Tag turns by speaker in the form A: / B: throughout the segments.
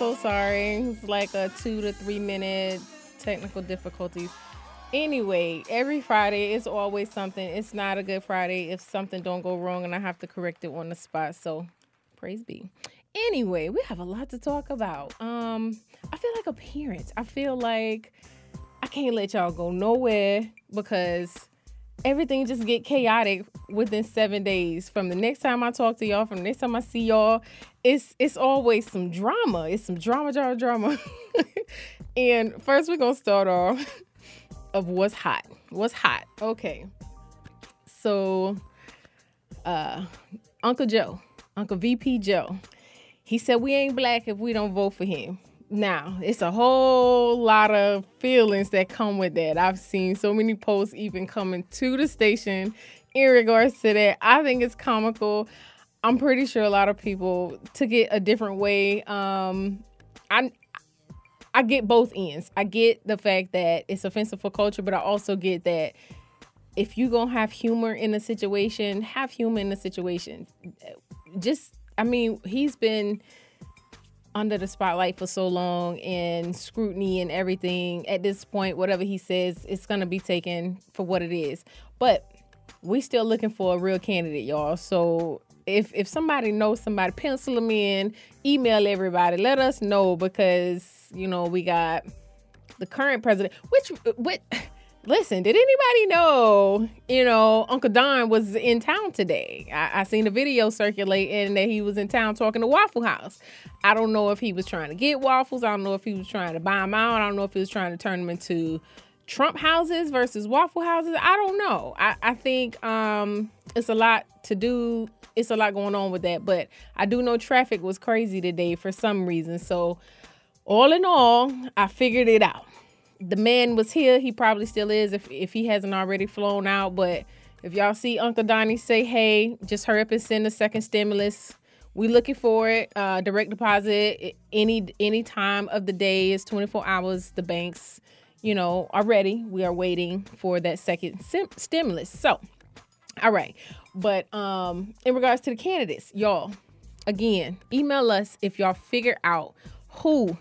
A: so sorry. It's like a two to three minute technical difficulties. Anyway, every Friday is always something. It's not a good Friday if something don't go wrong and I have to correct it on the spot. So, praise be. Anyway, we have a lot to talk about. Um, I feel like a parent. I feel like I can't let y'all go nowhere because everything just get chaotic within seven days. From the next time I talk to y'all, from the next time I see y'all, it's it's always some drama. It's some drama, drama, drama. and first we're gonna start off of what's hot. What's hot? Okay. So uh Uncle Joe, Uncle VP Joe, he said we ain't black if we don't vote for him. Now, it's a whole lot of feelings that come with that. I've seen so many posts even coming to the station in regards to that. I think it's comical. I'm pretty sure a lot of people took it a different way. Um, I I get both ends. I get the fact that it's offensive for culture, but I also get that if you gonna have humor in a situation, have humor in the situation. Just, I mean, he's been under the spotlight for so long and scrutiny and everything. At this point, whatever he says, it's gonna be taken for what it is. But we still looking for a real candidate, y'all. So if if somebody knows somebody, pencil them in, email everybody, let us know because you know we got the current president. Which what? Listen, did anybody know, you know, Uncle Don was in town today? I, I seen a video circulating that he was in town talking to Waffle House. I don't know if he was trying to get waffles. I don't know if he was trying to buy them out. I don't know if he was trying to turn them into Trump houses versus Waffle houses. I don't know. I, I think um, it's a lot to do. It's a lot going on with that. But I do know traffic was crazy today for some reason. So, all in all, I figured it out the man was here. He probably still is if if he hasn't already flown out. But if y'all see Uncle Donnie say, hey, just hurry up and send a second stimulus. We looking for it. Uh, direct deposit any any time of the day is 24 hours. The banks, you know, are ready. We are waiting for that second sim- stimulus. So, all right. But um, in regards to the candidates, y'all, again, email us if y'all figure out who,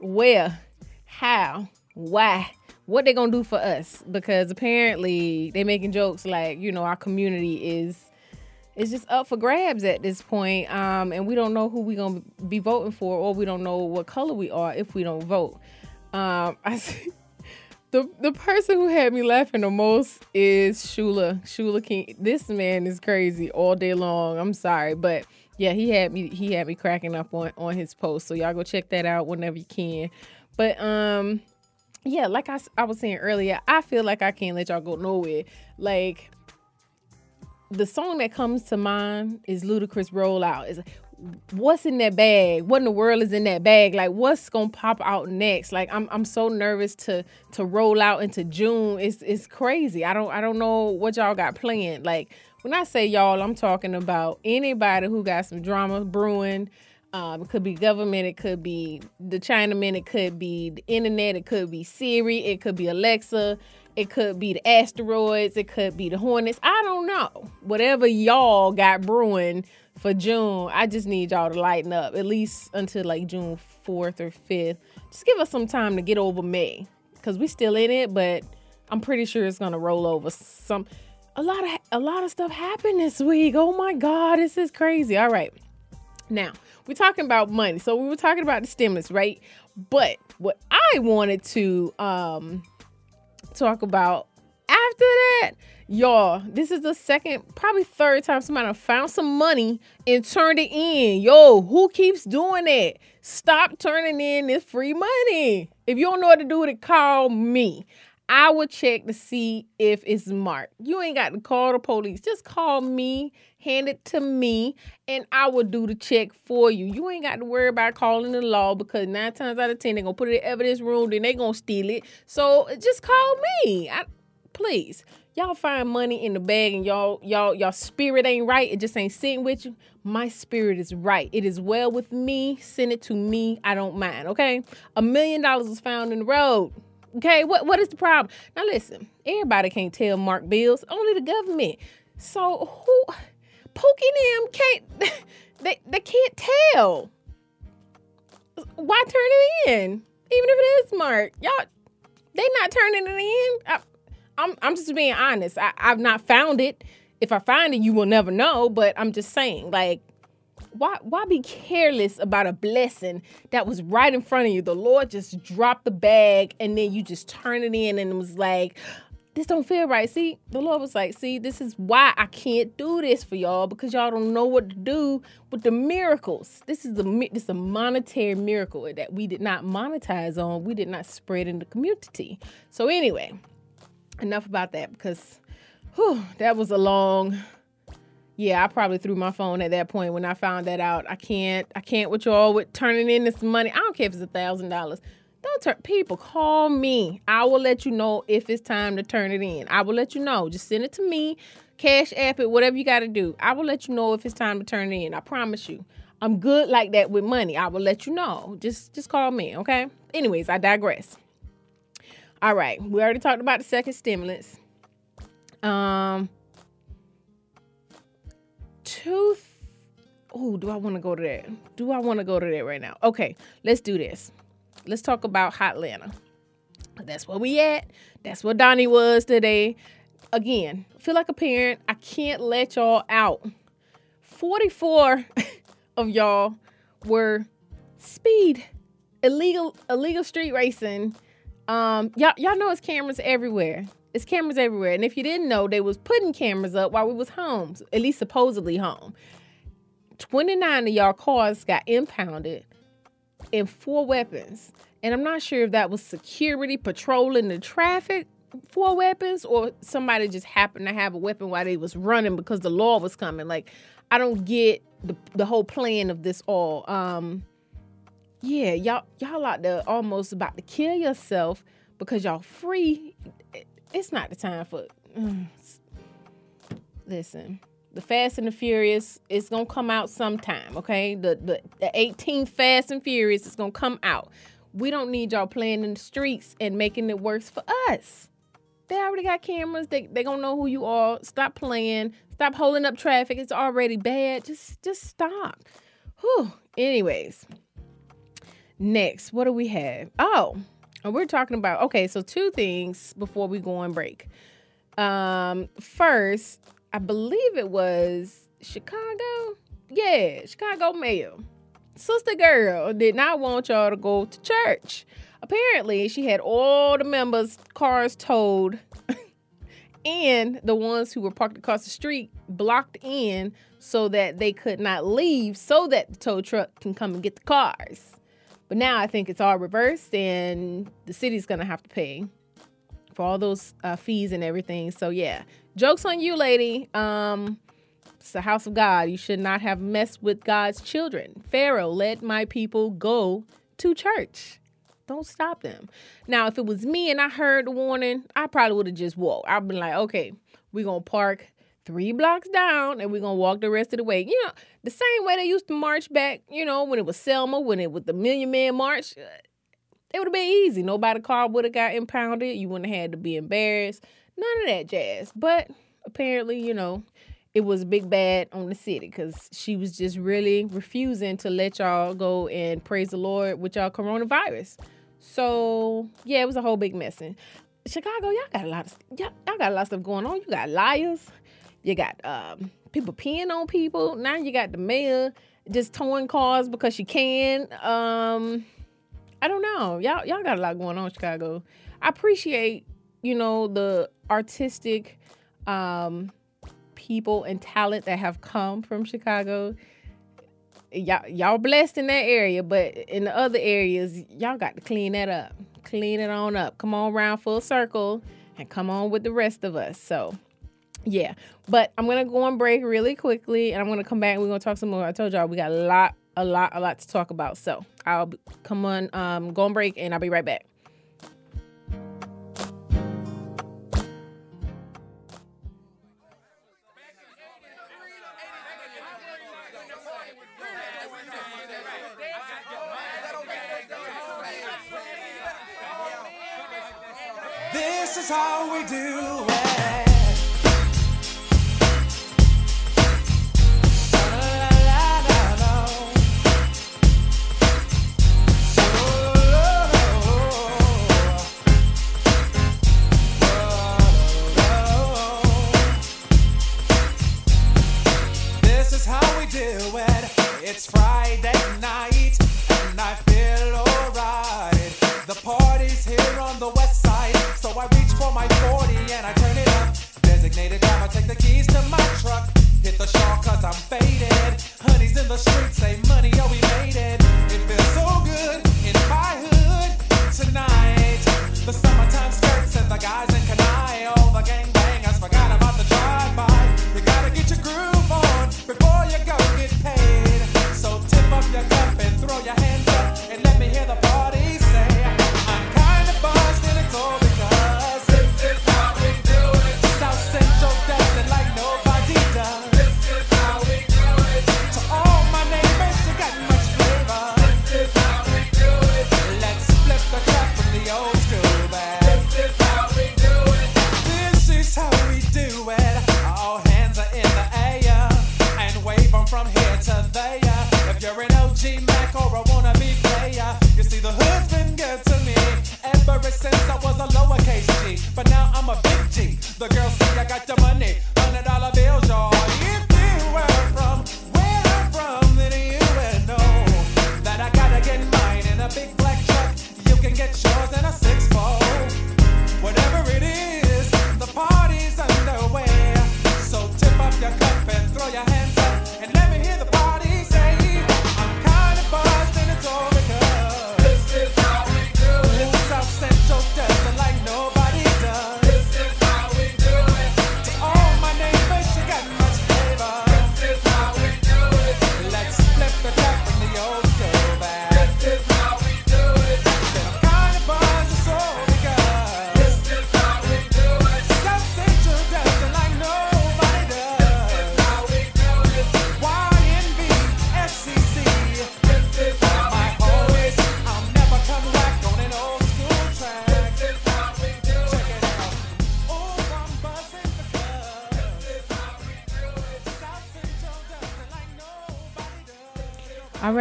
A: where, how, why, what they gonna do for us? Because apparently they making jokes like, you know, our community is is just up for grabs at this point, um, and we don't know who we gonna be voting for, or we don't know what color we are if we don't vote. Um, I see, the the person who had me laughing the most is Shuler Shuler King. This man is crazy all day long. I'm sorry, but yeah, he had me he had me cracking up on on his post. So y'all go check that out whenever you can. But um yeah, like I, I was saying earlier, I feel like I can't let y'all go nowhere. Like the song that comes to mind is Ludacris Roll Out. Is what's in that bag? What in the world is in that bag? Like what's gonna pop out next? Like I'm I'm so nervous to to roll out into June. It's it's crazy. I don't I don't know what y'all got planned. Like when I say y'all, I'm talking about anybody who got some drama brewing um, it could be government, it could be the Chinaman, it could be the internet, it could be Siri, it could be Alexa, it could be the asteroids, it could be the Hornets. I don't know. Whatever y'all got brewing for June, I just need y'all to lighten up at least until like June 4th or 5th. Just give us some time to get over May because we still in it, but I'm pretty sure it's gonna roll over. Some a lot of a lot of stuff happened this week. Oh my God, this is crazy. All right. Now, we're talking about money. So we were talking about the stimulus, right? But what I wanted to um talk about after that, y'all, this is the second, probably third time somebody found some money and turned it in. Yo, who keeps doing that? Stop turning in this free money. If you don't know what to do with it, call me. I will check to see if it's marked. You ain't got to call the police. Just call me, hand it to me, and I will do the check for you. You ain't got to worry about calling the law because nine times out of ten they're gonna put it in evidence room, then they gonna steal it. So just call me. I, please. Y'all find money in the bag and y'all, y'all, y'all spirit ain't right. It just ain't sitting with you. My spirit is right. It is well with me. Send it to me. I don't mind. Okay. A million dollars was found in the road. Okay, what what is the problem? Now listen, everybody can't tell Mark bills, only the government. So who Pookie them can't they they can't tell. Why turn it in? Even if it is mark Y'all they not turning it in. I, I'm I'm just being honest. I, I've not found it. If I find it, you will never know. But I'm just saying, like, why why be careless about a blessing that was right in front of you? The Lord just dropped the bag and then you just turn it in and it was like, this don't feel right. See, the Lord was like, see, this is why I can't do this for y'all because y'all don't know what to do with the miracles. This is the this is a monetary miracle that we did not monetize on. We did not spread in the community. So anyway, enough about that because whew, that was a long yeah, I probably threw my phone at that point when I found that out. I can't, I can't with y'all with turning in this money. I don't care if it's a thousand dollars. Don't turn people call me. I will let you know if it's time to turn it in. I will let you know. Just send it to me, cash app it, whatever you got to do. I will let you know if it's time to turn it in. I promise you. I'm good like that with money. I will let you know. Just just call me, okay? Anyways, I digress. All right, we already talked about the second stimulus. Um, two. Oh, do I want to go to that? Do I want to go to that right now? Okay, let's do this. Let's talk about Hotlanta. That's where we at. That's where Donnie was today. Again, feel like a parent. I can't let y'all out. 44 of y'all were speed, illegal, illegal street racing. Um, y'all, y'all know it's cameras everywhere. It's cameras everywhere. And if you didn't know, they was putting cameras up while we was home, at least supposedly home. 29 of y'all cars got impounded and four weapons. And I'm not sure if that was security patrolling the traffic for weapons or somebody just happened to have a weapon while they was running because the law was coming. Like I don't get the the whole plan of this all. Um yeah, y'all y'all out there almost about to kill yourself because y'all free it's not the time for. Mm, listen, the Fast and the Furious is gonna come out sometime. Okay, the the, the 18th Fast and Furious is gonna come out. We don't need y'all playing in the streets and making it worse for us. They already got cameras. They they gonna know who you are. Stop playing. Stop holding up traffic. It's already bad. Just just stop. Whew. Anyways, next, what do we have? Oh, we're talking about okay, so two things before we go on break. Um, first, I believe it was Chicago. Yeah, Chicago mayor. Sister girl did not want y'all to go to church. Apparently, she had all the members' cars towed and the ones who were parked across the street blocked in so that they could not leave so that the tow truck can come and get the cars. But now I think it's all reversed, and the city's gonna have to pay for all those uh, fees and everything. So yeah, jokes on you, lady. Um, it's the house of God. You should not have messed with God's children. Pharaoh, let my people go to church. Don't stop them. Now, if it was me and I heard the warning, I probably would have just walked. I've been like, okay, we're gonna park three blocks down and we're gonna walk the rest of the way. You know, the same way they used to march back, you know, when it was Selma, when it was the Million Man March, uh, it would have been easy. Nobody car would have got impounded. You wouldn't have had to be embarrassed. None of that jazz. But apparently, you know, it was big bad on the city because she was just really refusing to let y'all go and praise the Lord with y'all coronavirus. So yeah, it was a whole big mess. Chicago, y'all got a lot of y'all, y'all got a lot of stuff going on. You got liars. You got um, people peeing on people. Now you got the mayor just towing cars because she can. Um, I don't know. Y'all y'all got a lot going on Chicago. I appreciate, you know, the artistic um, people and talent that have come from Chicago. Y'all y'all blessed in that area, but in the other areas, y'all got to clean that up. Clean it on up. Come on around full circle and come on with the rest of us. So yeah, but I'm gonna go on break really quickly, and I'm gonna come back. and We're gonna talk some more. I told y'all we got a lot, a lot, a lot to talk about. So I'll come on, um, go on break, and I'll be right back.
B: This is how we do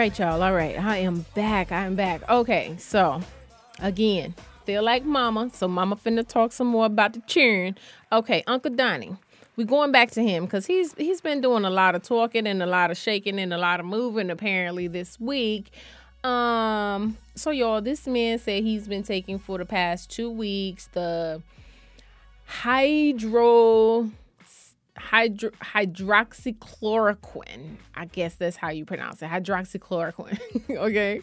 A: right, y'all. All right. I am back. I am back. Okay. So, again, feel like mama. So, mama finna talk some more about the churn. Okay. Uncle Donnie. We going back to him because he's he's been doing a lot of talking and a lot of shaking and a lot of moving apparently this week. Um, so y'all, this man said he's been taking for the past two weeks the hydro hydro, hydroxychloroquine. I guess that's how you pronounce it. Hydroxychloroquine. okay.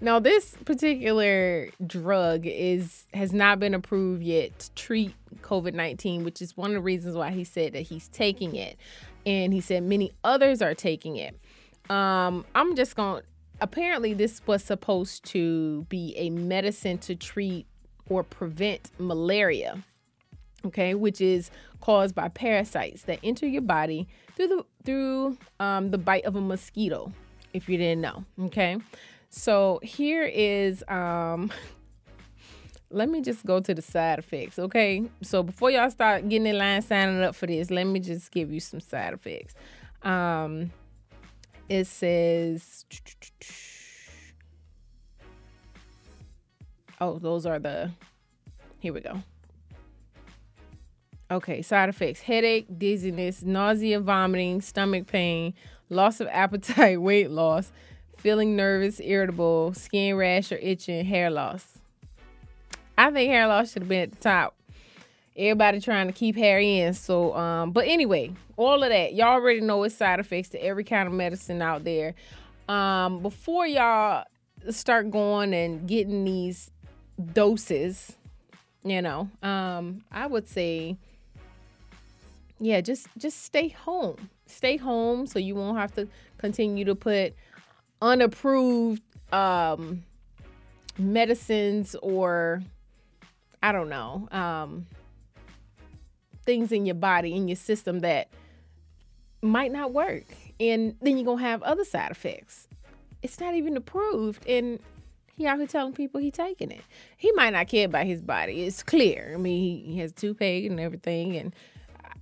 A: Now this particular drug is has not been approved yet to treat COVID-19, which is one of the reasons why he said that he's taking it. And he said many others are taking it. Um, I'm just going apparently this was supposed to be a medicine to treat or prevent malaria okay, which is caused by parasites that enter your body through the through um, the bite of a mosquito. If you didn't know, okay. So here is um. Let me just go to the side effects, okay? So before y'all start getting in line signing up for this, let me just give you some side effects. Um, it says, oh, those are the. Here we go. Okay, side effects headache, dizziness, nausea, vomiting, stomach pain, loss of appetite, weight loss, feeling nervous, irritable, skin rash or itching, hair loss. I think hair loss should have been at the top. Everybody trying to keep hair in. So, um, but anyway, all of that, y'all already know it's side effects to every kind of medicine out there. Um, before y'all start going and getting these doses, you know, um, I would say yeah just just stay home. Stay home so you won't have to continue to put unapproved um medicines or i don't know um things in your body in your system that might not work. And then you're gonna have other side effects. It's not even approved and he out here telling people he taking it. He might not care about his body. It's clear. I mean he, has toupee and everything and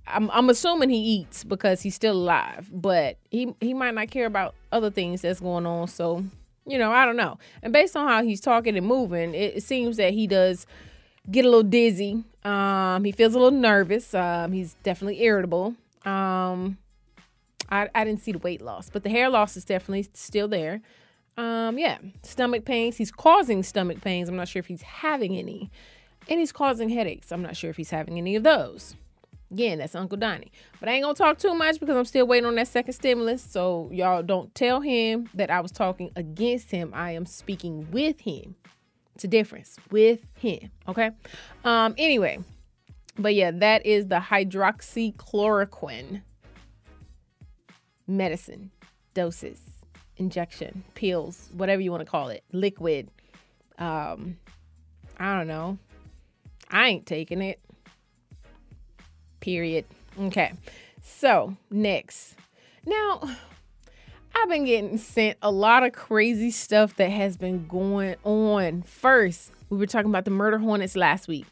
A: I'm, I'm assuming he eats because he's still alive, but he he might not care about other things that's going on. So, you know, I don't know. And based on how he's talking and moving, it, it seems that he does get a little dizzy. Um, he feels a little nervous. Um, he's definitely irritable. Um, I, I didn't see the weight loss, but the hair loss is definitely still there. Um, yeah, stomach pains. He's causing stomach pains. I'm not sure if he's having any. And he's causing headaches. I'm not sure if he's having any of those. Again, that's Uncle Donnie. But I ain't gonna talk too much because I'm still waiting on that second stimulus. So y'all don't tell him that I was talking against him. I am speaking with him. It's a difference with him. Okay. Um, anyway, but yeah, that is the hydroxychloroquine medicine doses, injection, pills, whatever you want to call it, liquid. Um, I don't know. I ain't taking it. Period. Okay. So, next. Now, I've been getting sent a lot of crazy stuff that has been going on. First, we were talking about the murder hornets last week.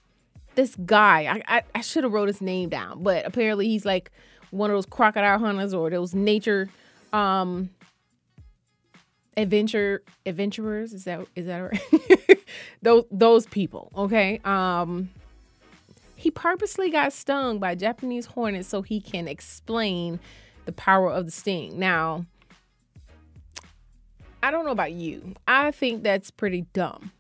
A: This guy, I, I, I should have wrote his name down, but apparently he's like one of those crocodile hunters or those nature um adventure adventurers. Is that is that right? those those people, okay? Um he purposely got stung by Japanese hornets so he can explain the power of the sting. Now, I don't know about you. I think that's pretty dumb.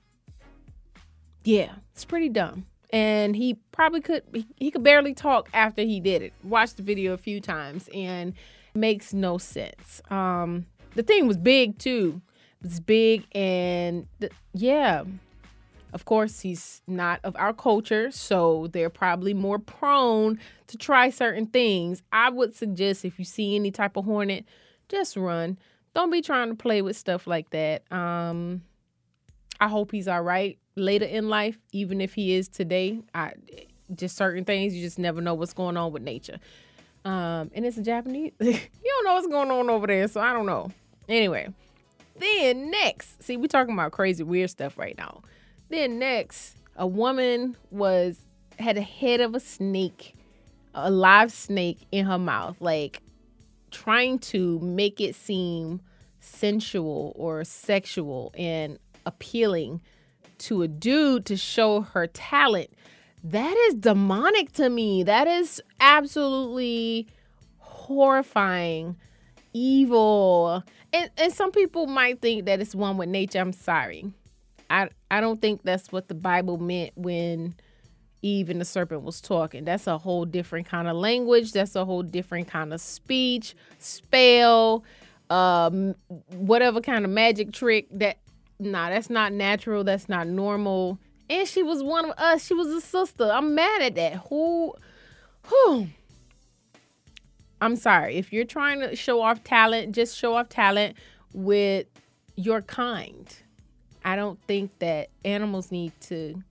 A: Yeah, it's pretty dumb. And he probably could he, could barely talk after he did it. Watched the video a few times and makes no sense. Um the thing was big too. It was big and yeah, of course, he's not of our culture, so they're probably more prone to try certain things. I would suggest if you see any type of hornet, just run. Don't be trying to play with stuff like that. Um, I hope he's all right later in life, even if he is today. I just certain things you just never know what's going on with nature. Um, and it's a Japanese. you don't know what's going on over there, so I don't know. Anyway, then next, see, we're talking about crazy weird stuff right now. Then next, a woman was had a head of a snake, a live snake in her mouth, like trying to make it seem sensual or sexual and appealing to a dude to show her talent. That is demonic to me. That is absolutely horrifying, evil. And and some people might think that it's one with nature. I'm sorry. I I don't think that's what the Bible meant when Eve and the serpent was talking. That's a whole different kind of language. That's a whole different kind of speech, spell, um, whatever kind of magic trick. That nah, that's not natural. That's not normal. And she was one of us. She was a sister. I'm mad at that. Who, who? I'm sorry. If you're trying to show off talent, just show off talent with your kind I don't think that animals need to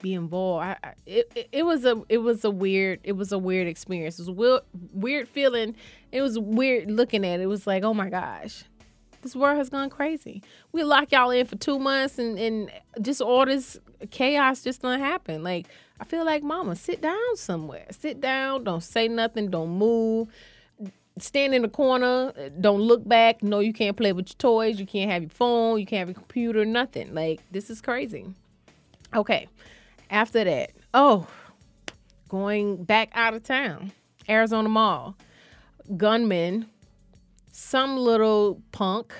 A: be involved. I, I it, it, was a it was a weird it was a weird experience. It was weird, weird feeling. It was weird looking at it. It was like, oh my gosh, this world has gone crazy. We lock y'all in for two months and and just all this chaos just gonna happen. Like I feel like, mama, sit down somewhere. Sit down. Don't say nothing. Don't move stand in the corner, don't look back. No, you can't play with your toys. You can't have your phone. You can't have your computer. Nothing. Like this is crazy. Okay. After that, oh, going back out of town, Arizona Mall, gunman, some little punk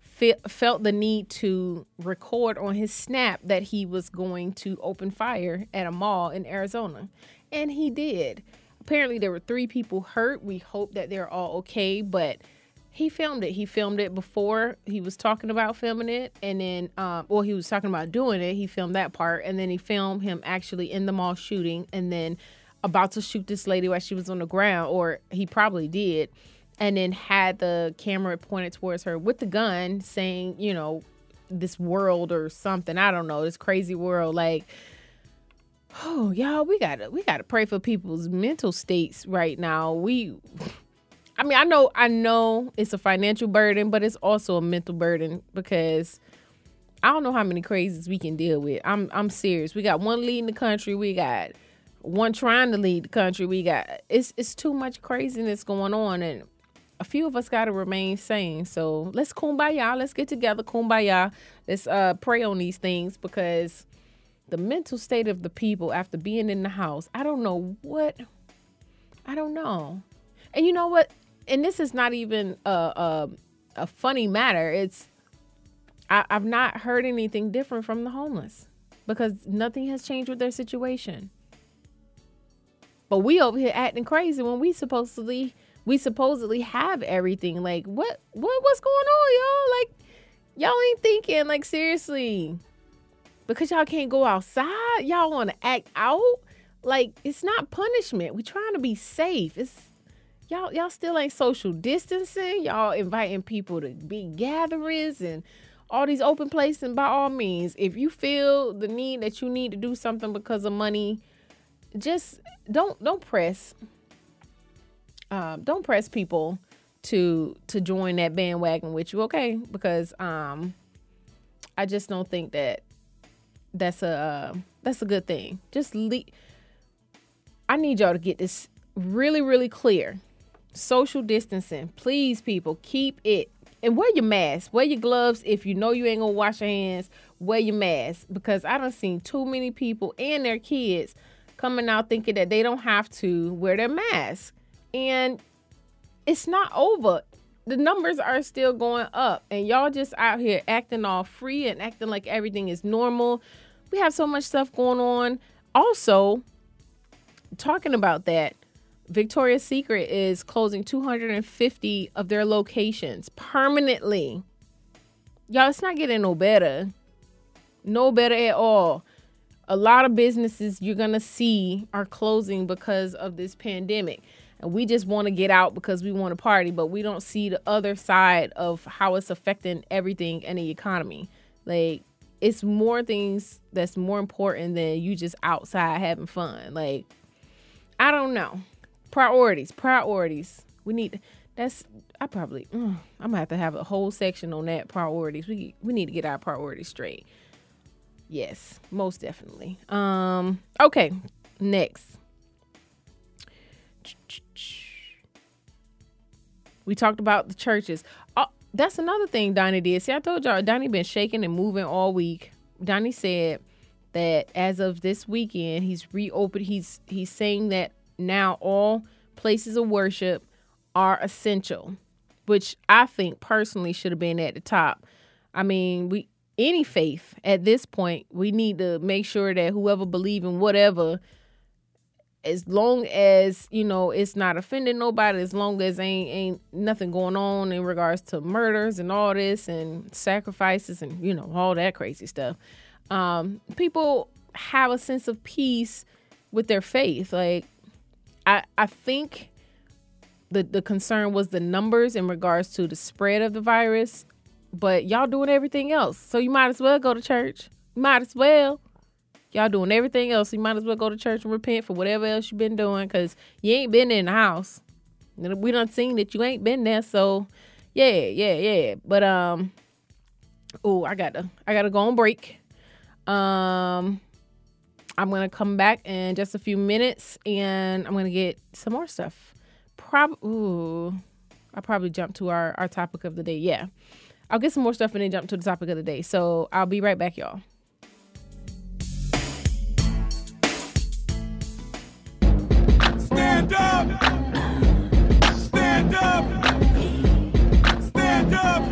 A: fe- felt the need to record on his snap that he was going to open fire at a mall in Arizona, and he did apparently there were three people hurt. We hope that they're all okay, but he filmed it. He filmed it before he was talking about filming it, and then, um, well, he was talking about doing it. He filmed that part, and then he filmed him actually in the mall shooting, and then about to shoot this lady while she was on the ground, or he probably did, and then had the camera pointed towards her with the gun, saying, you know, this world or something. I don't know, this crazy world, like oh y'all we gotta we gotta pray for people's mental states right now. We i mean i know i know it's a financial burden but it's also a mental burden because i don't know how many crazies we can deal with. I'm i'm serious. We got one leading the country. We got one trying to lead the country. We got it's it's too much craziness going on and a few of us got to remain sane. So let's kumbaya. Y'all. let's get together kumbaya. Let's uh pray on these things because the mental state of the people after being in the house. I don't know what, I don't know. And you know what? and this is not even a a, a funny matter. It's I, I've not heard anything different from the homeless because nothing has changed with their situation. But we over here acting crazy when we supposedly we supposedly have everything. Like what what what's going on, y'all? Like y'all ain't thinking like seriously. Because y'all can't go outside, y'all want to act out. Like it's not punishment. We trying to be safe. It's y'all y'all still ain't social distancing. Y'all inviting people to big gatherings and all these open places. And by all means, if you feel the need that you need to do something because of money, just don't don't press. Um, don't press people to to join that bandwagon with you, okay? Because um, I just don't think that that's a uh, that's a good thing. Just leave. I need y'all to get this really really clear. Social distancing, please, people, keep it and wear your mask. Wear your gloves if you know you ain't gonna wash your hands. Wear your mask because I don't seen too many people and their kids coming out thinking that they don't have to wear their mask, and it's not over. The numbers are still going up, and y'all just out here acting all free and acting like everything is normal. We have so much stuff going on. Also, talking about that, Victoria's Secret is closing 250 of their locations permanently. Y'all, it's not getting no better. No better at all. A lot of businesses you're going to see are closing because of this pandemic. And we just want to get out because we want to party, but we don't see the other side of how it's affecting everything in the economy. Like, it's more things that's more important than you just outside having fun. Like, I don't know. Priorities priorities. We need that's i probably mm, i'm gonna have to have a whole section on that priorities. We we need to get our priorities straight. Yes most definitely. Um okay next. We talked about the churches that's another thing donnie did see i told y'all donnie been shaking and moving all week donnie said that as of this weekend he's reopened he's he's saying that now all places of worship are essential, which I think personally should have been at the top. I mean, we any faith at this point, we need to make sure that whoever believe in whatever as long as you know it's not offending nobody as long as ain't ain't nothing going on in regards to murders and all this and sacrifices and you know all that crazy stuff um people have a sense of peace with their faith like I I think the the concern was the numbers in regards to the spread of the virus, but y'all doing everything else. So you might as well go to church. You might as well. Y'all doing everything else. You might as well go to church and repent for whatever else you've been doing because you ain't been in the house. We done seen that you ain't been there. So yeah, yeah, yeah. But um oh, I gotta I gotta go on break. Um I'm gonna come back in just a few minutes and I'm gonna get some more stuff. Prob ooh, I'll probably jump to our, our topic of the day. Yeah. I'll get some more stuff and then jump to the topic of the day. So I'll be right back, y'all.
B: Stand up! Stand up! Stand up!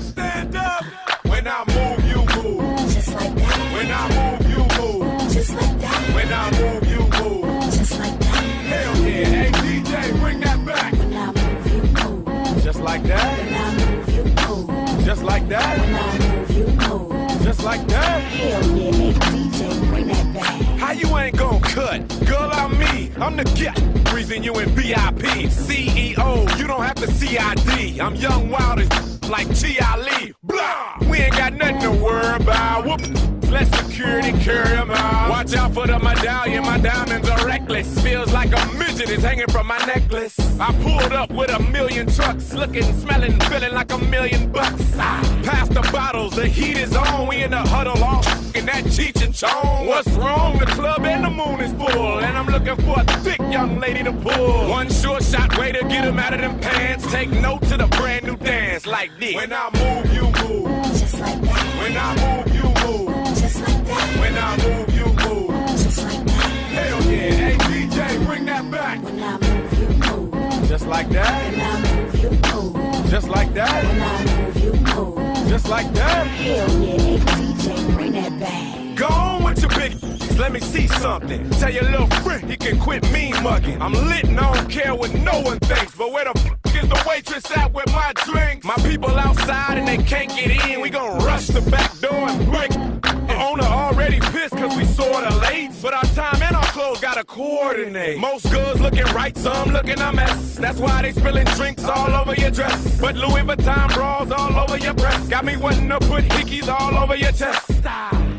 B: Stand up! When I move, you move.
C: Just like that,
B: When I move, you move.
C: just like that,
B: When I move, you move.
C: just like that.
B: Hell yeah. Hey, DJ, bring that back.
C: When I move, you move.
B: Just like that.
C: When I move, you move.
B: Just like that. When.
C: I move, you move.
B: Just like that.
C: Hell yeah, hey DJ, bring that back.
B: How you ain't gon' cut? Girl, I'm. I'm the get. Reason you in VIP. CEO, you don't have to CID. I'm young, wild as like T.I. Lee. Blah! We ain't got nothing to worry about. Whoop. Let security carry 'em out. Watch out for the medallion. My diamonds are reckless. Feels like a midget is hanging from my necklace. I pulled up with a million trucks. Looking, smelling, feeling like a million bucks. Ah, Pass the bottles. The heat is on. We in the huddle all in that Cheech and Chong. What's wrong? The club and the moon is full. And I'm looking for a thick young lady to pull. One short shot way to get him out of them pants. Take note to the brand new dance like this. When I move, you move.
C: Just like that,
B: When I move, you move.
C: Just like that,
B: When I move, you move.
C: just like that.
B: Hell yeah. Hey, DJ, bring that back.
C: When I move, you move.
B: Just like that.
C: When I move, you move.
B: Just like that. When.
C: I move, you move.
B: Just like that.
C: Hell yeah, hey DJ, bring that back.
B: Go on with your big. Let me see something. Tell your little friend he can quit mean mugging. I'm lit and I don't care what no one thinks. But where the is the waitress at with my drinks? My people outside and they can't get in. We gon' rush the back door and break. Owner already pissed cause we sorta late. But our time and our clothes gotta coordinate. Most girls looking right, some looking a mess. That's why they spilling drinks all over your dress. But Louis Vuitton bras all over your breast. Got me wanting to put hickeys all over your chest.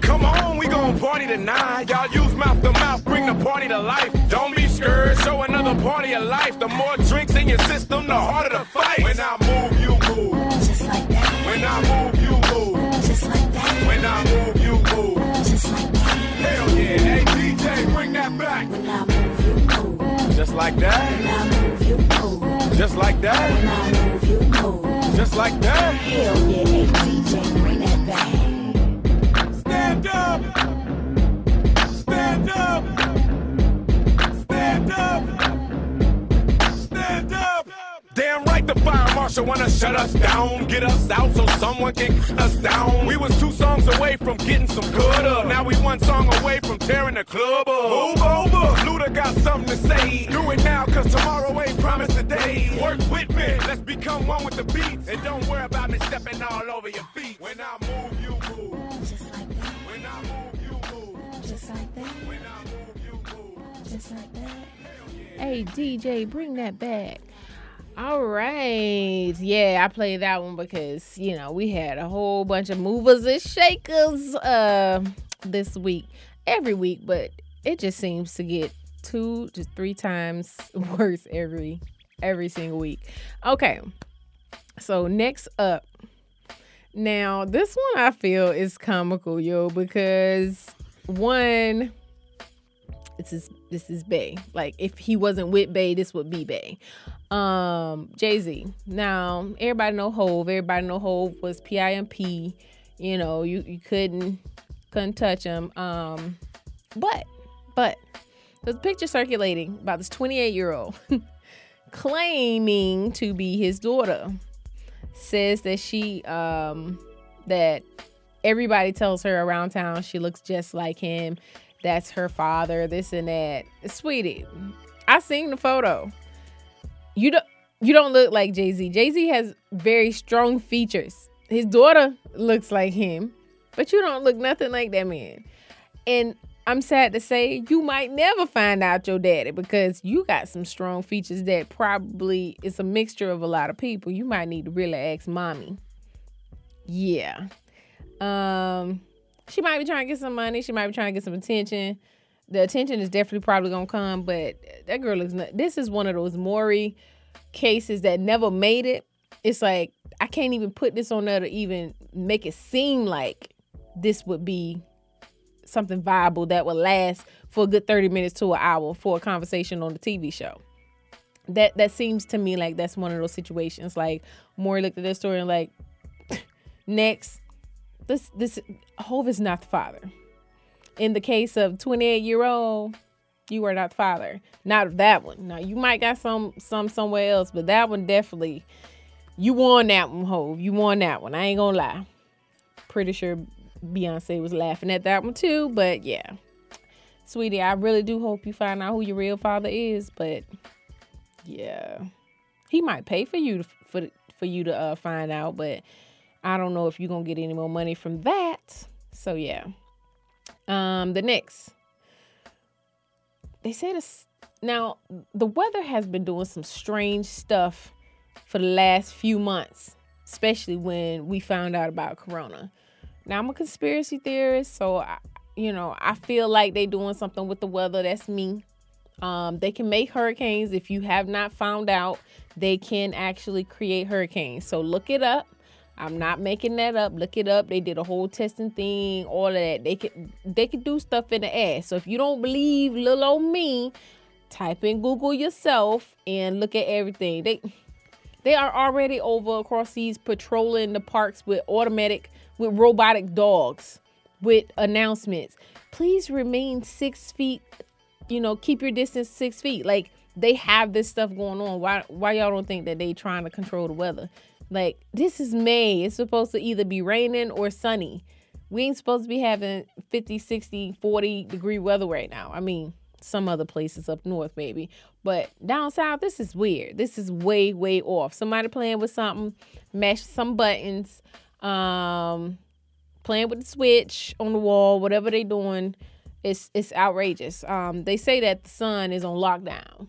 B: Come on, we gon' party tonight. Y'all use mouth to mouth, bring the party to life. Don't be scared, show another party of life. The more drinks in your system, the harder the fight. When I move, you move.
C: Just like that.
B: When I move, you move.
C: Just like that.
B: When I move.
C: Just like that.
B: Hell yeah, hey DJ, bring that back.
C: When I move, you move.
B: Just like that,
C: When I move, you move.
B: just like that,
C: When I move, you move.
B: just like that.
C: Hell yeah, hey DJ, bring that back.
B: Stand up! Stand up! Stand up! Stand up! Damn right the fire marshal wanna shut us down, get us out so someone can cut us down. We was two songs away from getting some good up. Now we one song away from tearing the club up. Move over, Luda got something to say. Do it now, cause tomorrow ain't promised today. Work with me, let's become one with the beats. And don't worry about me stepping all over your feet. When I move, you move.
C: Just like that.
B: When I move, you move.
C: Just like that.
B: When I move, you move.
C: Just like that.
A: Hey DJ, bring that back. All right. Yeah, I played that one because, you know, we had a whole bunch of movers and shakers uh this week. Every week, but it just seems to get two to three times worse every every single week. Okay. So next up. Now, this one I feel is comical, yo, because one this is this is Bay. Like if he wasn't with Bay, this would be Bay. Um, Jay Z. Now everybody know Hove. Everybody know Hove was PIMP. You know you you couldn't couldn't touch him. Um, but but there's a picture circulating about this 28 year old claiming to be his daughter. Says that she um that everybody tells her around town she looks just like him that's her father, this and that. Sweetie, I seen the photo. You don't you don't look like Jay-Z. Jay-Z has very strong features. His daughter looks like him, but you don't look nothing like that man. And I'm sad to say you might never find out your daddy because you got some strong features that probably is a mixture of a lot of people. You might need to really ask mommy. Yeah. Um she might be trying to get some money. She might be trying to get some attention. The attention is definitely probably gonna come, but that girl looks. Nut- this is one of those Maury cases that never made it. It's like I can't even put this on there to even make it seem like this would be something viable that would last for a good thirty minutes to an hour for a conversation on the TV show. That that seems to me like that's one of those situations. Like Maury looked at this story and like, next this this Hove is not the father. In the case of 28 year old, you are not the father. Not that one. Now you might got some some somewhere else, but that one definitely you won that one, Hove. You won that one. I ain't gonna lie. Pretty sure Beyonce was laughing at that one too, but yeah. Sweetie, I really do hope you find out who your real father is, but yeah. He might pay for you to, for for you to uh, find out, but I don't know if you're gonna get any more money from that. So yeah. Um, the next, They said it's now the weather has been doing some strange stuff for the last few months, especially when we found out about Corona. Now I'm a conspiracy theorist, so I, you know I feel like they're doing something with the weather. That's me. Um, they can make hurricanes. If you have not found out, they can actually create hurricanes. So look it up. I'm not making that up. Look it up. They did a whole testing thing, all of that. They could they could do stuff in the air. So if you don't believe little old me, type in Google yourself and look at everything. They they are already over across seas patrolling the parks with automatic with robotic dogs with announcements. Please remain six feet, you know, keep your distance six feet. Like they have this stuff going on. Why why y'all don't think that they trying to control the weather? Like this is May. It's supposed to either be raining or sunny. We ain't supposed to be having 50, 60, 40 degree weather right now. I mean, some other places up north maybe. But down south, this is weird. This is way, way off. Somebody playing with something, mash some buttons, um, playing with the switch on the wall, whatever they doing, it's it's outrageous. Um, they say that the sun is on lockdown.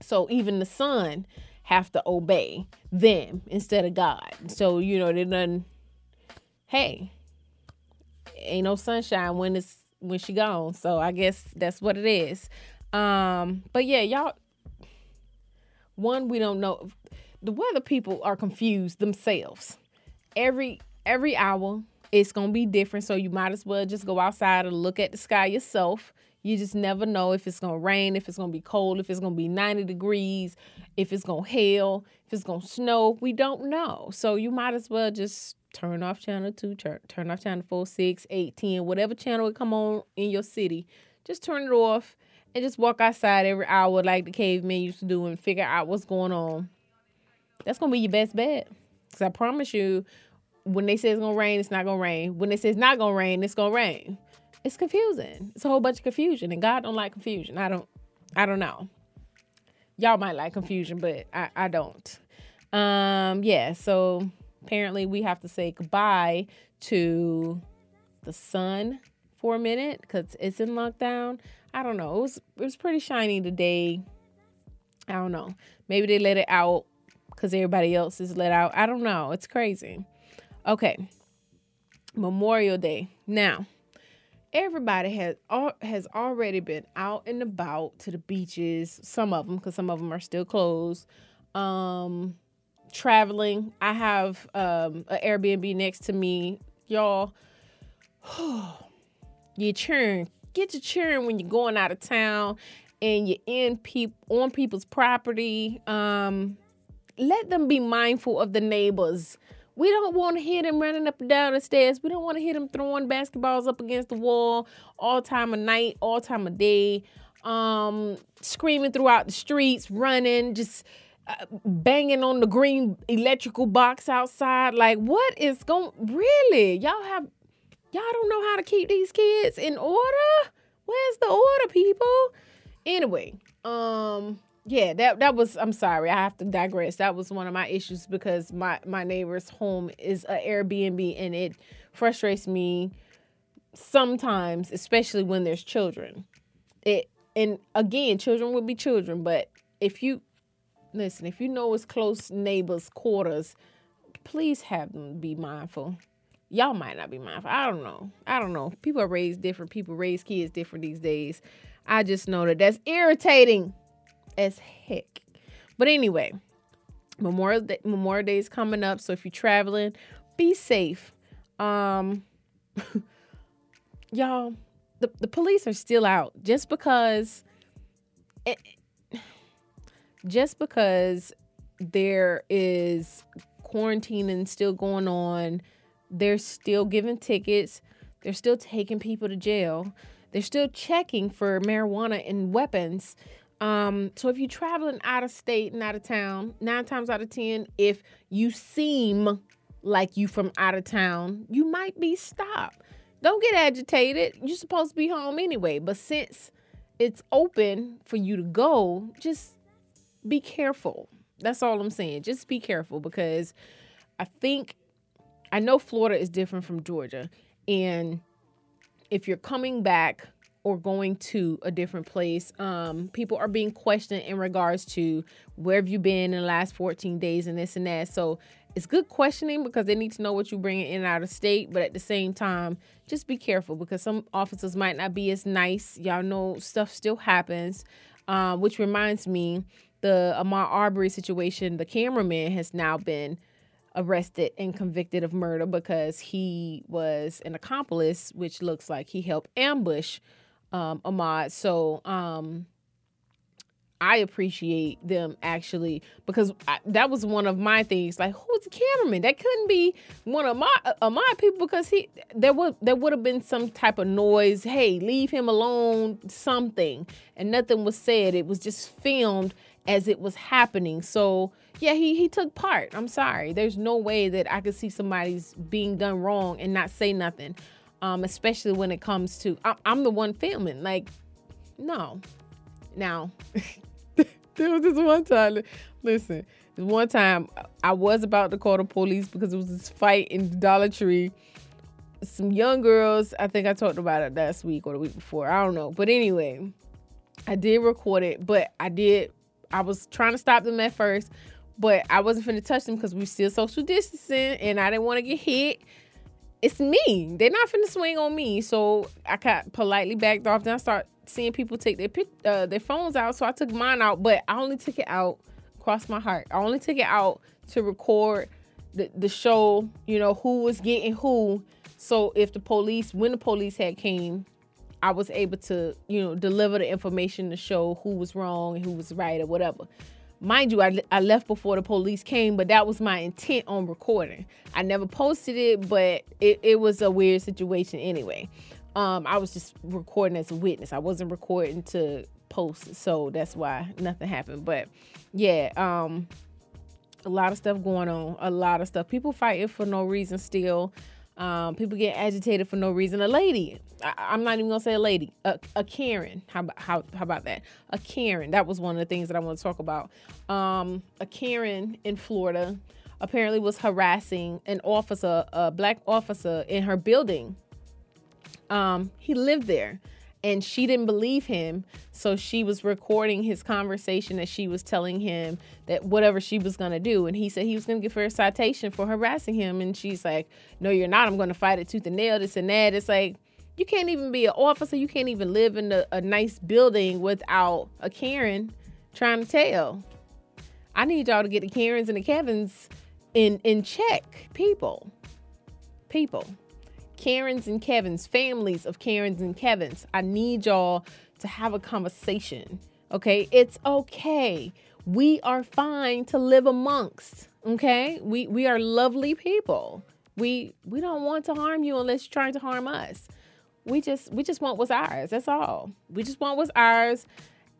A: So even the sun have to obey them instead of God. So, you know, they done hey, ain't no sunshine when it's when she gone. So I guess that's what it is. Um, but yeah, y'all one we don't know the weather people are confused themselves. Every every hour it's gonna be different, so you might as well just go outside and look at the sky yourself. You just never know if it's gonna rain, if it's gonna be cold, if it's gonna be 90 degrees, if it's gonna hail, if it's gonna snow. We don't know. So you might as well just turn off channel two, turn turn off channel four, six, eight, ten, whatever channel would come on in your city. Just turn it off and just walk outside every hour like the cavemen used to do and figure out what's going on. That's gonna be your best bet. Cause I promise you, when they say it's gonna rain, it's not gonna rain. When they say it's not gonna rain, it's gonna rain. It's confusing. It's a whole bunch of confusion, and God don't like confusion. I don't. I don't know. Y'all might like confusion, but I, I don't. Um, yeah. So apparently, we have to say goodbye to the sun for a minute because it's in lockdown. I don't know. It was it was pretty shiny today. I don't know. Maybe they let it out because everybody else is let out. I don't know. It's crazy. Okay. Memorial Day. Now, everybody has has already been out and about to the beaches. Some of them, because some of them are still closed. Um, traveling. I have um an Airbnb next to me, y'all. you churn, get your churn when you're going out of town, and you're in peop on people's property. Um, let them be mindful of the neighbors. We don't want to hear them running up and down the stairs. We don't want to hear them throwing basketballs up against the wall all time of night, all time of day, um, screaming throughout the streets, running, just uh, banging on the green electrical box outside. Like, what is going? Really, y'all have y'all don't know how to keep these kids in order. Where's the order, people? Anyway, um, yeah, that that was. I'm sorry, I have to digress. That was one of my issues because my my neighbor's home is a Airbnb, and it frustrates me sometimes, especially when there's children. It and again, children will be children, but if you listen, if you know it's close neighbors' quarters, please have them be mindful. Y'all might not be mindful. I don't know. I don't know. People are raised different. People raise kids different these days. I just know that that's irritating as heck. But anyway, Memorial Day, Memorial Day is coming up, so if you're traveling, be safe. Um, y'all, the, the police are still out just because. It, just because there is quarantining still going on, they're still giving tickets, they're still taking people to jail, they're still checking for marijuana and weapons. Um, so if you're traveling out of state and out of town, nine times out of ten, if you seem like you from out of town, you might be stopped. Don't get agitated. You're supposed to be home anyway. But since it's open for you to go, just be careful. That's all I'm saying. Just be careful because I think I know Florida is different from Georgia. And if you're coming back or going to a different place, um, people are being questioned in regards to where have you been in the last 14 days and this and that. So it's good questioning because they need to know what you're bringing in and out of state. But at the same time, just be careful because some officers might not be as nice. Y'all know stuff still happens. Um, which reminds me, the Ahmaud Arbery situation, the cameraman has now been arrested and convicted of murder because he was an accomplice, which looks like he helped ambush um, Ahmaud. So um, I appreciate them actually because I, that was one of my things. Like, who's the cameraman? That couldn't be one of my of my people because he there would there would have been some type of noise. Hey, leave him alone. Something, and nothing was said. It was just filmed as it was happening. So yeah, he he took part. I'm sorry. There's no way that I could see somebody's being done wrong and not say nothing. Um, especially when it comes to I, I'm the one filming. Like, no. Now, there was this one time. Listen, this one time I was about to call the police because it was this fight in Dollar Tree. Some young girls. I think I talked about it last week or the week before. I don't know. But anyway, I did record it, but I did. I was trying to stop them at first, but I wasn't finna touch them because we still social distancing, and I didn't want to get hit. It's me. They're not finna swing on me, so I got politely backed off. Then I start seeing people take their uh, their phones out, so I took mine out. But I only took it out. Cross my heart. I only took it out to record the the show. You know who was getting who. So if the police, when the police had came, I was able to, you know, deliver the information to show who was wrong and who was right or whatever. Mind you, I, I left before the police came, but that was my intent on recording. I never posted it, but it, it was a weird situation anyway. Um, I was just recording as a witness. I wasn't recording to post, so that's why nothing happened. But yeah, um, a lot of stuff going on. A lot of stuff. People fighting for no reason still. Um, people get agitated for no reason. A lady, I, am not even gonna say a lady, a, a Karen. How how, how about that? A Karen. That was one of the things that I want to talk about. Um, a Karen in Florida apparently was harassing an officer, a black officer in her building. Um, he lived there and she didn't believe him so she was recording his conversation that she was telling him that whatever she was going to do. And he said he was going to give her a citation for harassing him. And she's like no you're not. I'm going to fight it tooth and nail this and that. It's like you can't even be an officer. You can't even live in a, a nice building without a karen trying to tell. I need y'all to get the karens and the kevins in in check. People. People Karens and Kevins, families of Karens and Kevins, I need y'all to have a conversation. Okay? It's okay. We are fine to live amongst. Okay? We we are lovely people. We we don't want to harm you unless you're trying to harm us. We just we just want what's ours. That's all. We just want what's ours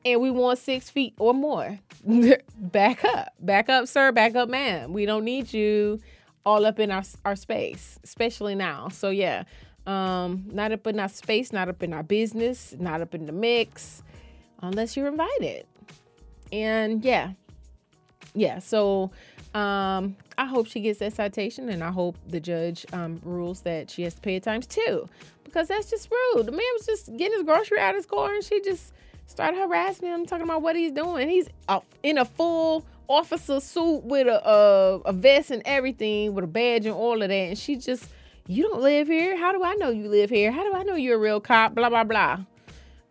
A: and we want six feet or more. back up. Back up, sir. Back up, ma'am. We don't need you all up in our our space, especially now. So yeah, um, not up in our space, not up in our business, not up in the mix, unless you're invited. And yeah, yeah. So um, I hope she gets that citation, and I hope the judge um, rules that she has to pay at times two, because that's just rude. The man was just getting his grocery out of his car, and she just started harassing him, talking about what he's doing. He's in a full officer suit with a, a, a vest and everything, with a badge and all of that. And she just, you don't live here. How do I know you live here? How do I know you're a real cop? Blah blah blah.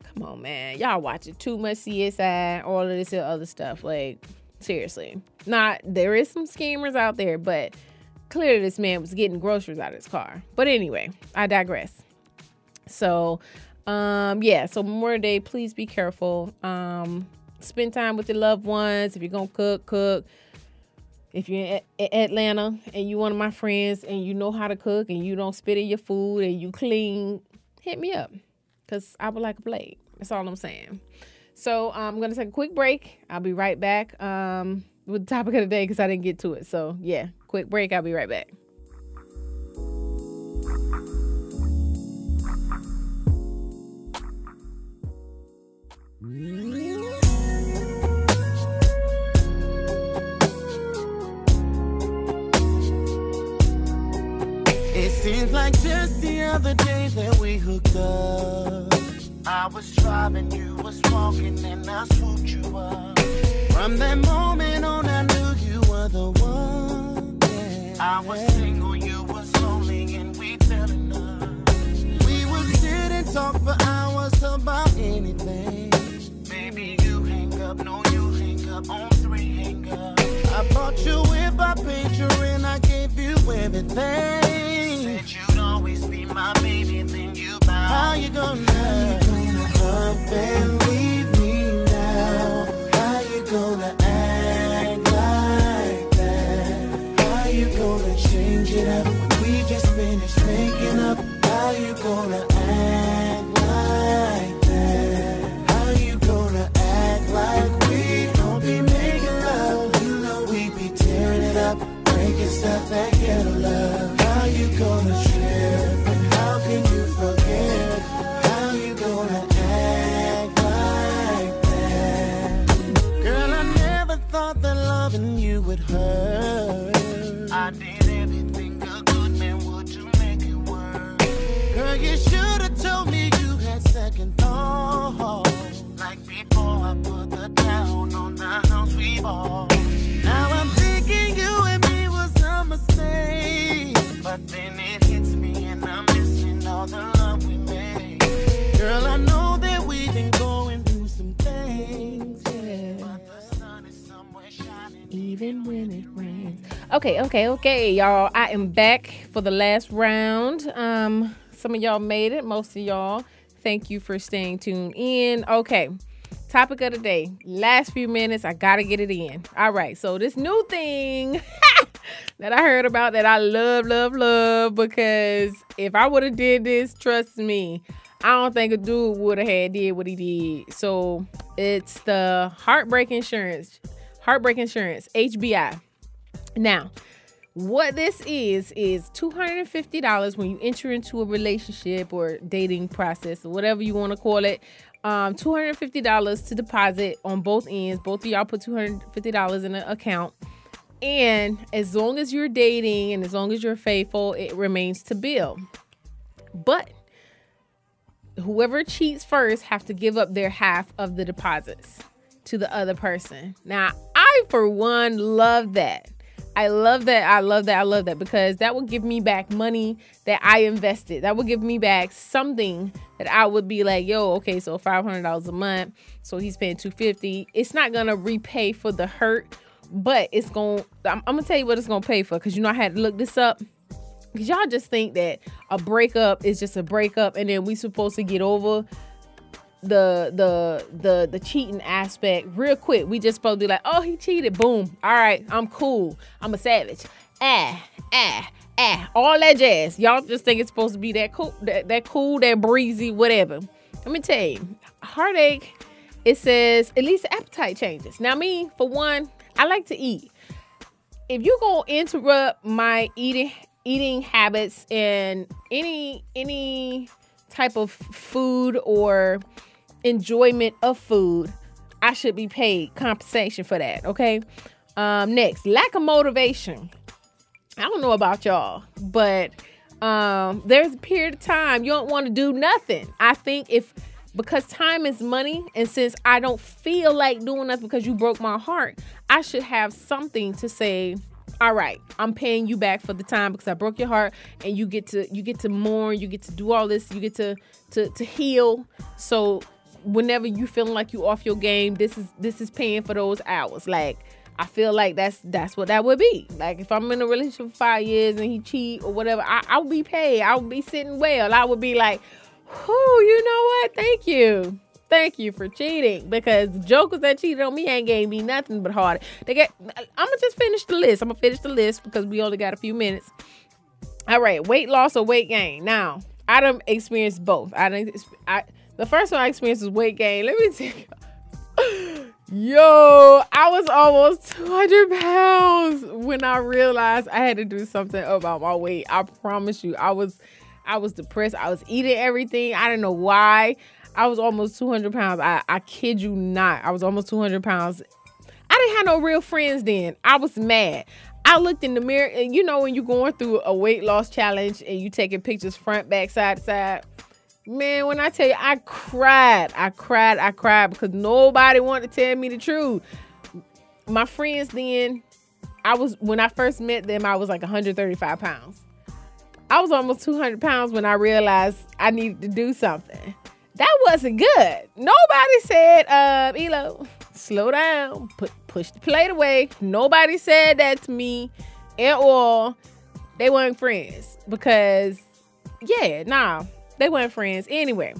A: Come on, man. Y'all watching too much CSI, all of this other stuff. Like, seriously. Not there is some scammers out there, but clearly this man was getting groceries out of his car. But anyway, I digress. So, um, yeah, so Memorial Day, please be careful. Um, spend time with your loved ones. If you're gonna cook, cook. If you're in Atlanta and you're one of my friends and you know how to cook and you don't spit in your food and you clean, hit me up because I would like a plate. That's all I'm saying. So I'm gonna take a quick break. I'll be right back um, with the topic of the day because I didn't get to it. So yeah, quick break. I'll be right back.
D: It seems like just the other day that we hooked up. I was driving, you was walking, and I swooped you up. From that moment on, I knew you were the one. Yeah. I was single, you was lonely, and we fell in love. We would sit and talk for hours about anything. Maybe you hang up, no, you hang up on three hang up. I bought you with my picture and I gave you everything. Said you'd always be my baby, then you bowed. How you gonna, How you gonna up and leave me now? How you gonna act like that? How you gonna change it up? We just finished making up. How you gonna get love. How you gonna trip? How can you forget? How you gonna act like that? Girl, I never thought that loving you would hurt. I did everything a good man would to make it work. Girl, you should have told me you had second thoughts. Like before I put the down on the house we bought. But then it hits me and I'm missing all the love we made. Girl, I know that we've been going through some things.
A: Even when it rains. Okay, okay, okay, y'all. I am back for the last round. Um, some of y'all made it, most of y'all. Thank you for staying tuned in. Okay, topic of the day. Last few minutes, I gotta get it in. All right, so this new thing that I heard about that I love, love, love because if I would have did this, trust me, I don't think a dude would have had did what he did. So it's the heartbreak insurance, heartbreak insurance, HBI. Now, what this is is $250 when you enter into a relationship or dating process or whatever you want to call it. Um, $250 to deposit on both ends. Both of y'all put $250 in an account. And as long as you're dating and as long as you're faithful, it remains to bill. But whoever cheats first have to give up their half of the deposits to the other person. Now, I for one love that. I love that. I love that. I love that because that will give me back money that I invested. That will give me back something that I would be like, yo, okay, so five hundred dollars a month. So he's paying two fifty. It's not gonna repay for the hurt, but it's gonna. I'm, I'm gonna tell you what it's gonna pay for because you know I had to look this up. Cause y'all just think that a breakup is just a breakup, and then we supposed to get over the the the the cheating aspect real quick. We just supposed to be like, oh, he cheated. Boom. All right, I'm cool. I'm a savage. Ah, ah, ah. All that jazz. Y'all just think it's supposed to be that cool, that, that cool, that breezy, whatever. Let me tell you, heartache. It says at least appetite changes. Now, me for one, I like to eat. If you gonna interrupt my eating eating habits and any any type of food or enjoyment of food, I should be paid compensation for that. Okay. Um, next, lack of motivation. I don't know about y'all, but um, there's a period of time you don't want to do nothing. I think if because time is money, and since I don't feel like doing nothing because you broke my heart, I should have something to say. All right, I'm paying you back for the time because I broke your heart, and you get to you get to mourn, you get to do all this, you get to to to heal. So whenever you feeling like you off your game, this is this is paying for those hours. Like I feel like that's that's what that would be. Like if I'm in a relationship for five years and he cheat or whatever, I, I would be paid. I would be sitting well. I would be like, whoo, you know what? Thank you. Thank you for cheating because jokers that cheated on me ain't gave me nothing but hard. They get. I'm gonna just finish the list. I'm gonna finish the list because we only got a few minutes. All right, weight loss or weight gain. Now, I done experienced both. I done. I the first one I experienced was weight gain. Let me tell you. Yo, I was almost 200 pounds when I realized I had to do something about my weight. I promise you, I was, I was depressed. I was eating everything. I didn't know why. I was almost 200 pounds. I, I kid you not. I was almost 200 pounds. I didn't have no real friends then. I was mad. I looked in the mirror, and you know when you're going through a weight loss challenge and you taking pictures front, back, side side. Man, when I tell you, I cried. I cried. I cried because nobody wanted to tell me the truth. My friends then, I was when I first met them, I was like 135 pounds. I was almost 200 pounds when I realized I needed to do something. That wasn't good. Nobody said, uh, Elo, slow down, put push the plate away. Nobody said that to me at all. They weren't friends because, yeah, nah, they weren't friends anyway.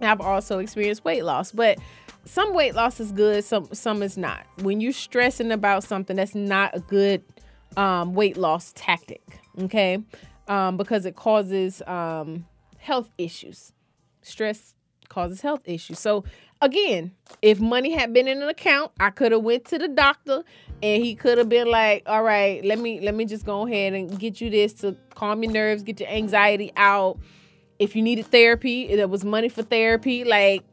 A: I've also experienced weight loss, but some weight loss is good, some some is not. When you're stressing about something, that's not a good um, weight loss tactic. Okay, um, because it causes um, health issues. Stress causes health issues. So again, if money had been in an account, I could have went to the doctor and he could have been like, "All right, let me let me just go ahead and get you this to calm your nerves, get your anxiety out. If you needed therapy, there was money for therapy. Like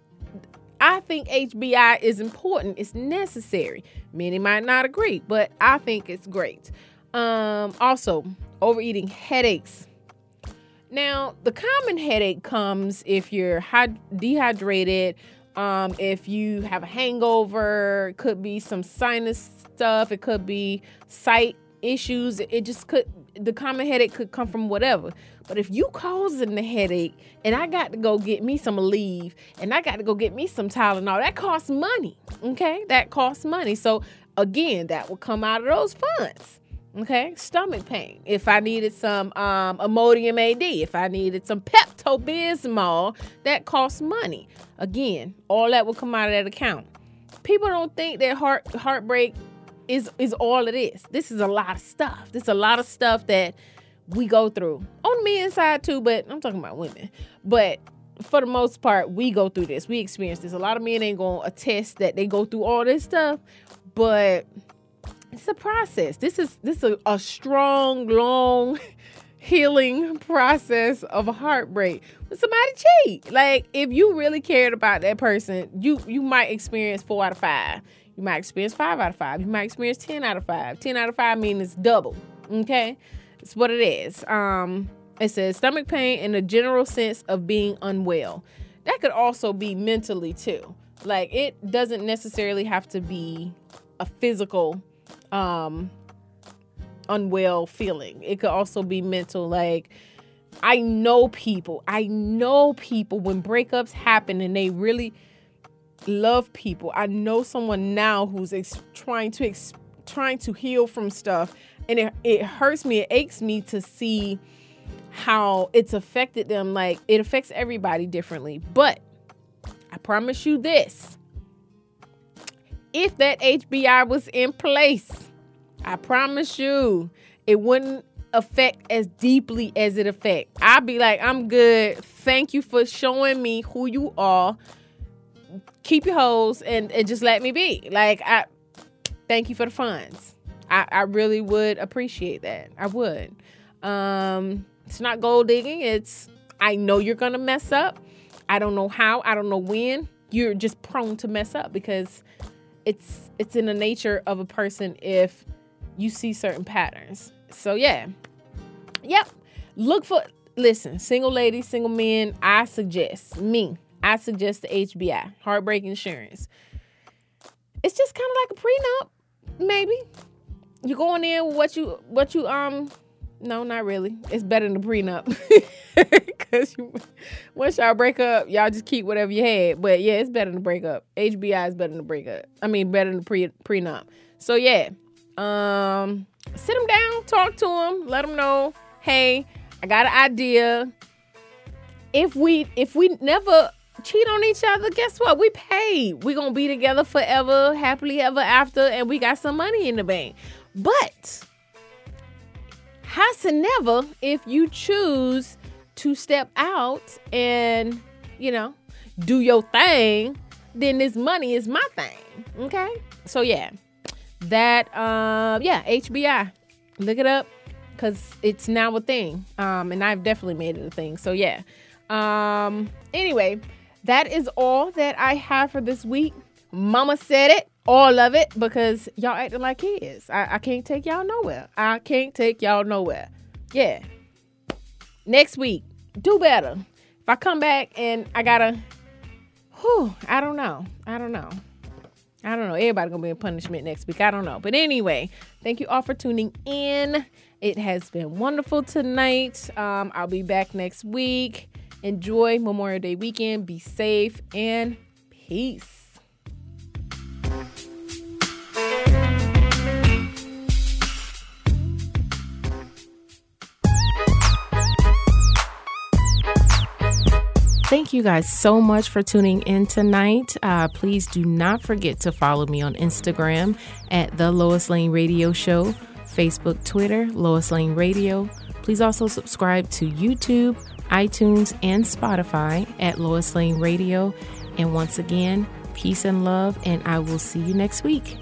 A: I think HBI is important. It's necessary. Many might not agree, but I think it's great. Um, also, overeating headaches. Now, the common headache comes if you're hyd- dehydrated, um, if you have a hangover, it could be some sinus stuff, it could be sight issues. It just could the common headache could come from whatever. But if you causing the headache and I got to go get me some Aleve and I got to go get me some Tylenol, that costs money. Okay? That costs money. So again, that will come out of those funds. Okay, stomach pain. If I needed some um, Imodium AD, if I needed some Pepto Bismol, that costs money. Again, all that will come out of that account. People don't think that heart heartbreak is is all it is. This is a lot of stuff. This is a lot of stuff that we go through on me inside too. But I'm talking about women. But for the most part, we go through this. We experience this. A lot of men ain't gonna attest that they go through all this stuff, but it's a process. This is this is a, a strong, long healing process of a heartbreak. When somebody cheat, like if you really cared about that person, you you might experience four out of five. You might experience five out of five. You might experience ten out of five. Ten out of five means it's double. Okay, it's what it is. Um, it says stomach pain and a general sense of being unwell. That could also be mentally too. Like it doesn't necessarily have to be a physical um unwell feeling. It could also be mental like I know people. I know people when breakups happen and they really love people. I know someone now who's ex- trying to ex- trying to heal from stuff and it, it hurts me, it aches me to see how it's affected them like it affects everybody differently. But I promise you this. If that HBI was in place, I promise you, it wouldn't affect as deeply as it affect. I'd be like, I'm good. Thank you for showing me who you are. Keep your hoes and, and just let me be. Like I thank you for the funds. I, I really would appreciate that. I would. Um, it's not gold digging. It's I know you're gonna mess up. I don't know how. I don't know when. You're just prone to mess up because it's it's in the nature of a person if you see certain patterns. So yeah. Yep. Look for listen, single ladies, single men, I suggest me. I suggest the HBI, heartbreak insurance. It's just kind of like a prenup, maybe. You going in with what you what you um no, not really. It's better than a prenup. Cause you, once y'all break up, y'all just keep whatever you had. But yeah, it's better than break up. HBI is better than break up. I mean, better than pre prenup. So yeah, um, sit them down, talk to them, let them know, hey, I got an idea. If we if we never cheat on each other, guess what? We paid. We gonna be together forever, happily ever after, and we got some money in the bank. But has to never if you choose to step out and you know do your thing then this money is my thing okay? So yeah. That uh yeah hbi look it up because it's now a thing. Um and i've definitely made it a thing so yeah. Um anyway that is all that i have for this week. Mama said it all of it because y'all acting like kids. I, I can't take y'all nowhere. I can't take y'all nowhere. Yeah. Next week, do better. If I come back and I gotta, whew, I don't know. I don't know. I don't know. Everybody gonna be in punishment next week. I don't know. But anyway, thank you all for tuning in. It has been wonderful tonight. Um, I'll be back next week. Enjoy Memorial Day weekend. Be safe and peace. Thank you guys so much for tuning in tonight. Uh, please do not forget to follow me on Instagram at the Lois Lane Radio Show. Facebook, Twitter, Lois Lane Radio. Please also subscribe to YouTube, iTunes, and Spotify at Lois Lane Radio. And once again, peace and love, and I will see you next week.